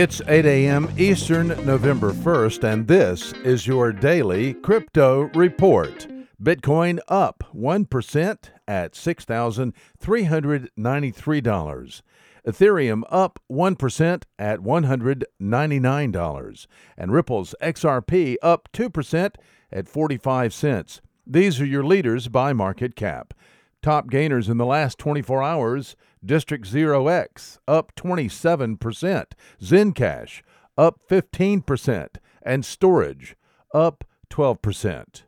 It's 8 a.m. Eastern, November 1st, and this is your daily crypto report. Bitcoin up 1% at $6,393. Ethereum up 1% at $199. And Ripple's XRP up 2% at 45 cents. These are your leaders by market cap. Top gainers in the last 24 hours District 0X up 27%, Zencash up 15%, and Storj up 12%.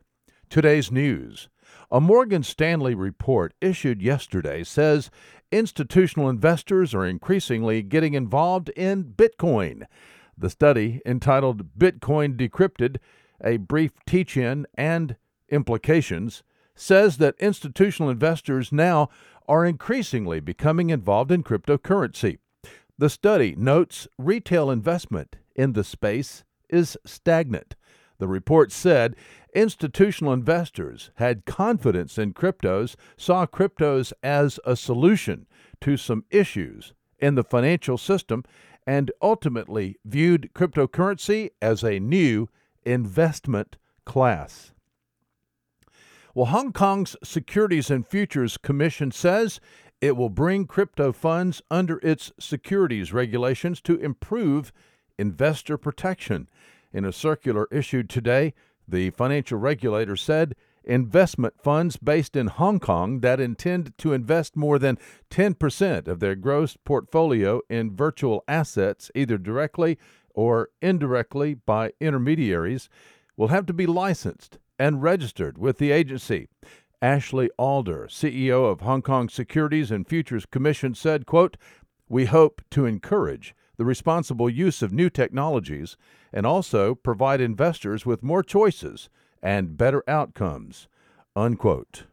Today's news. A Morgan Stanley report issued yesterday says institutional investors are increasingly getting involved in Bitcoin. The study, entitled Bitcoin Decrypted A Brief Teach In and Implications, says that institutional investors now are increasingly becoming involved in cryptocurrency. The study notes retail investment in the space is stagnant. The report said institutional investors had confidence in cryptos, saw cryptos as a solution to some issues in the financial system, and ultimately viewed cryptocurrency as a new investment class. Well, Hong Kong's Securities and Futures Commission says it will bring crypto funds under its securities regulations to improve investor protection. In a circular issued today, the financial regulator said investment funds based in Hong Kong that intend to invest more than 10% of their gross portfolio in virtual assets, either directly or indirectly by intermediaries, will have to be licensed and registered with the agency. Ashley Alder, CEO of Hong Kong Securities and Futures Commission, said, quote, We hope to encourage the responsible use of new technologies and also provide investors with more choices and better outcomes. Unquote.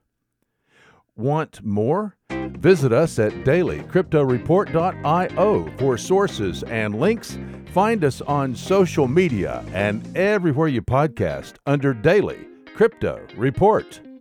Want more? Visit us at dailycryptoreport.io for sources and links. Find us on social media and everywhere you podcast under Daily Crypto Report.